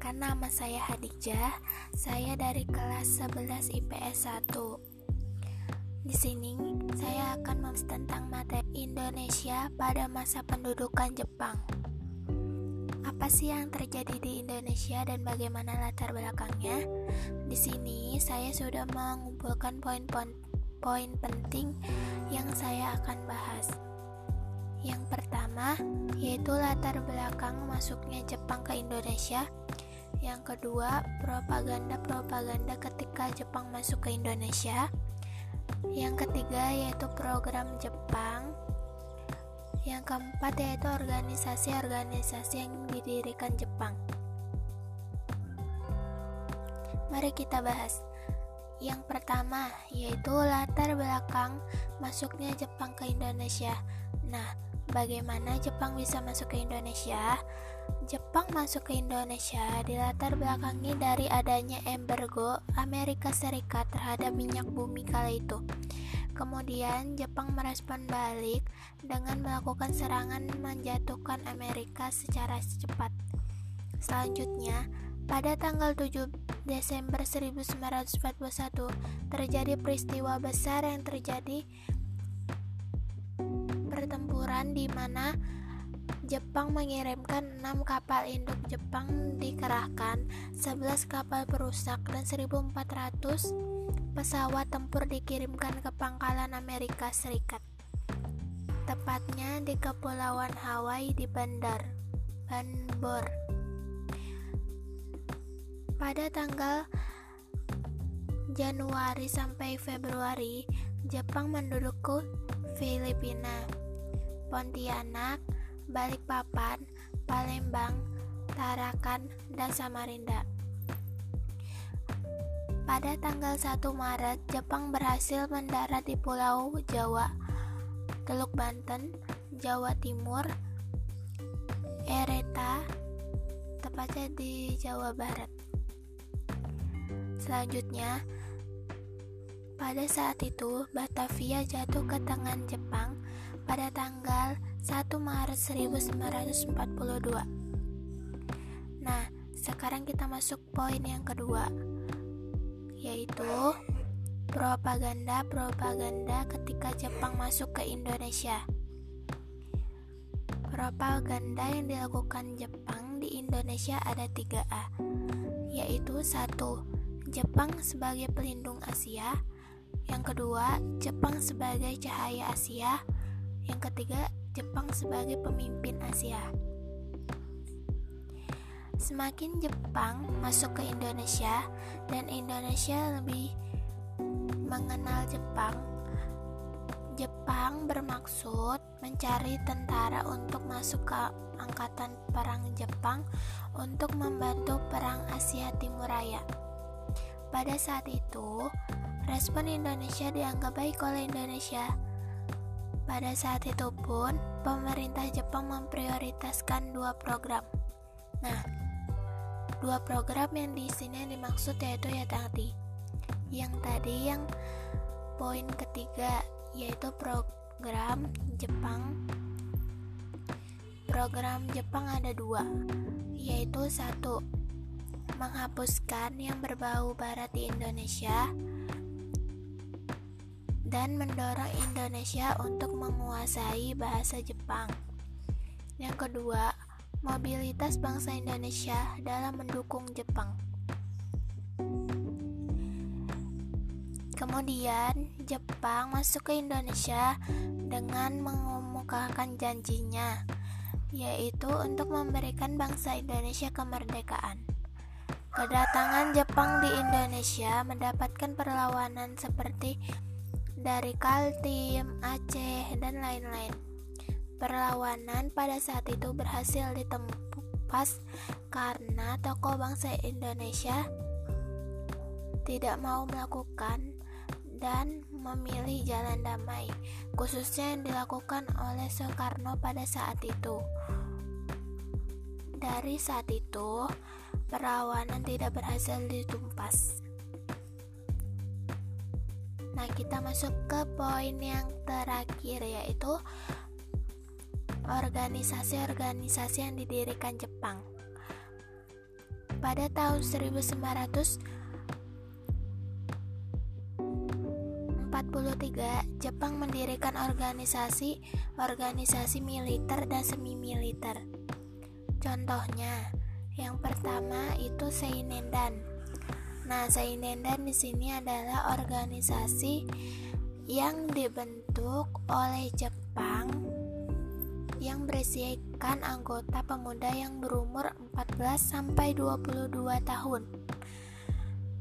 Perkenalkan nama saya Hadijah. Saya dari kelas 11 IPS 1. Di sini saya akan membahas tentang materi Indonesia pada masa pendudukan Jepang. Apa sih yang terjadi di Indonesia dan bagaimana latar belakangnya? Di sini saya sudah mengumpulkan poin-poin penting yang saya akan bahas. Yang pertama yaitu latar belakang masuknya Jepang ke Indonesia. Yang kedua, propaganda-propaganda ketika Jepang masuk ke Indonesia. Yang ketiga yaitu program Jepang. Yang keempat yaitu organisasi-organisasi yang didirikan Jepang. Mari kita bahas. Yang pertama yaitu latar belakang masuknya Jepang ke Indonesia. Nah, bagaimana Jepang bisa masuk ke Indonesia? Jepang masuk ke Indonesia dilatar belakangi dari adanya embargo Amerika Serikat terhadap minyak bumi kala itu. Kemudian Jepang merespon balik dengan melakukan serangan menjatuhkan Amerika secara cepat. Selanjutnya, pada tanggal 7 Desember 1941 terjadi peristiwa besar yang terjadi pertempuran di mana Jepang mengirimkan 6 kapal induk Jepang dikerahkan, 11 kapal perusak dan 1400 pesawat tempur dikirimkan ke pangkalan Amerika Serikat. Tepatnya di Kepulauan Hawaii di Bandar Banbor. Pada tanggal Januari sampai Februari, Jepang menduduki Filipina. Pontianak, Balikpapan, Palembang, Tarakan, dan Samarinda. Pada tanggal 1 Maret, Jepang berhasil mendarat di Pulau Jawa, Teluk Banten, Jawa Timur, Ereta, tepatnya di Jawa Barat. Selanjutnya, pada saat itu Batavia jatuh ke tangan Jepang pada tanggal 1 Maret 1942. Nah, sekarang kita masuk poin yang kedua, yaitu propaganda-propaganda ketika Jepang masuk ke Indonesia. Propaganda yang dilakukan Jepang di Indonesia ada 3A, yaitu satu Jepang sebagai pelindung Asia, yang kedua, Jepang sebagai cahaya Asia, yang ketiga, Jepang sebagai pemimpin Asia. Semakin Jepang masuk ke Indonesia dan Indonesia lebih mengenal Jepang, Jepang bermaksud mencari tentara untuk masuk ke angkatan perang Jepang untuk membantu perang Asia Timur Raya. Pada saat itu, respon Indonesia dianggap baik oleh Indonesia pada saat itu pun, pemerintah Jepang memprioritaskan dua program. Nah, dua program yang di sini dimaksud yaitu ya tadi. Yang tadi yang poin ketiga yaitu program Jepang. Program Jepang ada dua, yaitu satu menghapuskan yang berbau barat di Indonesia dan mendorong Indonesia untuk menguasai bahasa Jepang. Yang kedua, mobilitas bangsa Indonesia dalam mendukung Jepang. Kemudian, Jepang masuk ke Indonesia dengan mengemukakan janjinya, yaitu untuk memberikan bangsa Indonesia kemerdekaan. Kedatangan Jepang di Indonesia mendapatkan perlawanan seperti dari Kaltim, Aceh, dan lain-lain. Perlawanan pada saat itu berhasil ditempas karena tokoh bangsa Indonesia tidak mau melakukan dan memilih jalan damai, khususnya yang dilakukan oleh Soekarno pada saat itu. Dari saat itu, perlawanan tidak berhasil ditumpas. Nah, kita masuk ke poin yang terakhir yaitu organisasi-organisasi yang didirikan Jepang. pada tahun 1900 1943, Jepang mendirikan organisasi organisasi militer dan semi militer. Contohnya, yang pertama itu Seinendan. Nah, Seinendan di sini adalah organisasi yang dibentuk oleh Jepang yang berisikan anggota pemuda yang berumur 14 sampai 22 tahun.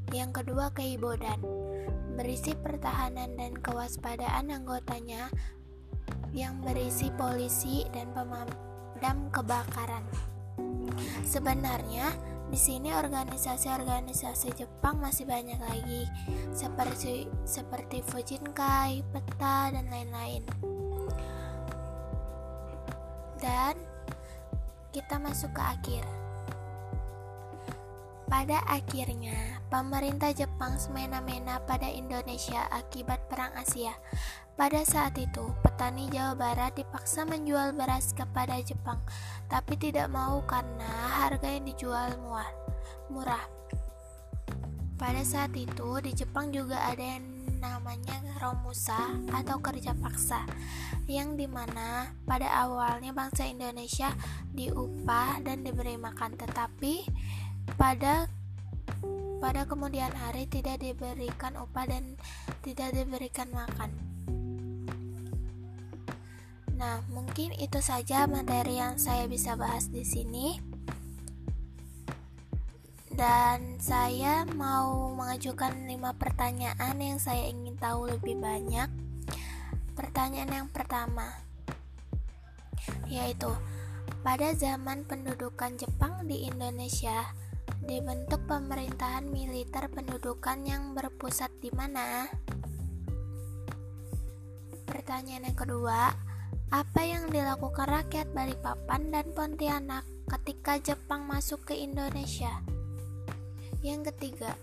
Yang kedua Keibodan berisi pertahanan dan kewaspadaan anggotanya yang berisi polisi dan pemadam kebakaran. Sebenarnya di sini organisasi-organisasi Jepang masih banyak lagi seperti seperti Fujinkai, Peta dan lain-lain. Dan kita masuk ke akhir. Pada akhirnya, pemerintah Jepang semena-mena pada Indonesia akibat Perang Asia. Pada saat itu, petani Jawa Barat dipaksa menjual beras kepada Jepang, tapi tidak mau karena harga yang dijual murah. Pada saat itu, di Jepang juga ada yang namanya romusa atau kerja paksa yang di mana pada awalnya bangsa Indonesia diupah dan diberi makan tetapi pada pada kemudian hari tidak diberikan upah dan tidak diberikan makan. Nah, mungkin itu saja materi yang saya bisa bahas di sini. Dan saya mau mengajukan lima pertanyaan yang saya ingin tahu lebih banyak. Pertanyaan yang pertama yaitu pada zaman pendudukan Jepang di Indonesia, dibentuk pemerintahan militer pendudukan yang berpusat di mana? Pertanyaan yang kedua, apa yang dilakukan rakyat Balikpapan dan Pontianak ketika Jepang masuk ke Indonesia? Yang ketiga,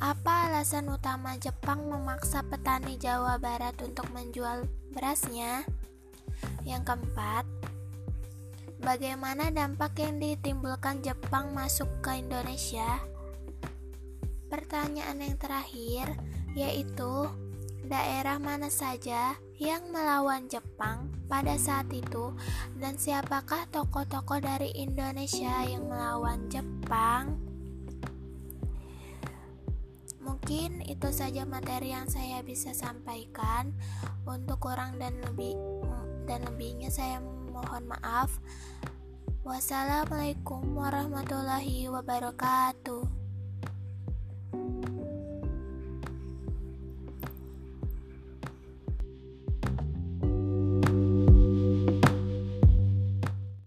apa alasan utama Jepang memaksa petani Jawa Barat untuk menjual berasnya? Yang keempat, Bagaimana dampak yang ditimbulkan Jepang masuk ke Indonesia? Pertanyaan yang terakhir yaitu daerah mana saja yang melawan Jepang pada saat itu dan siapakah tokoh-tokoh dari Indonesia yang melawan Jepang? Mungkin itu saja materi yang saya bisa sampaikan. Untuk kurang dan lebih dan lebihnya saya mohon maaf. Wassalamualaikum warahmatullahi wabarakatuh.